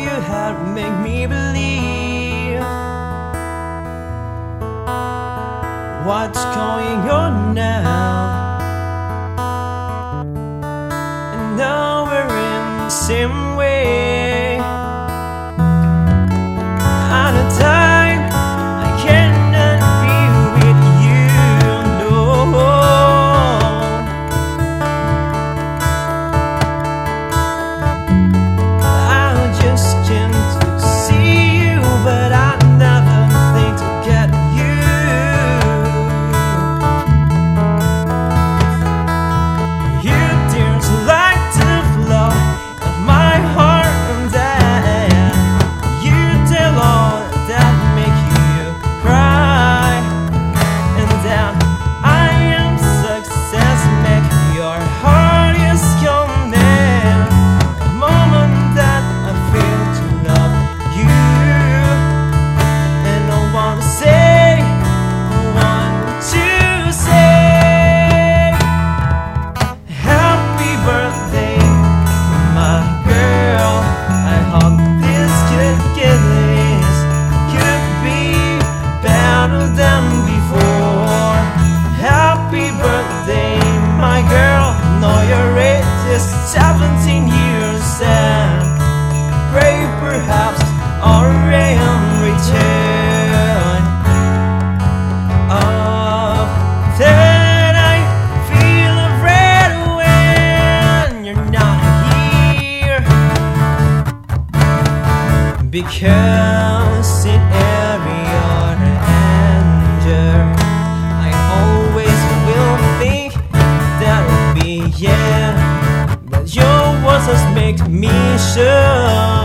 you help make me believe what's going on now. And now we're in the same way. Because in every other anger, I always will think that would be yeah. But your words just make me sure.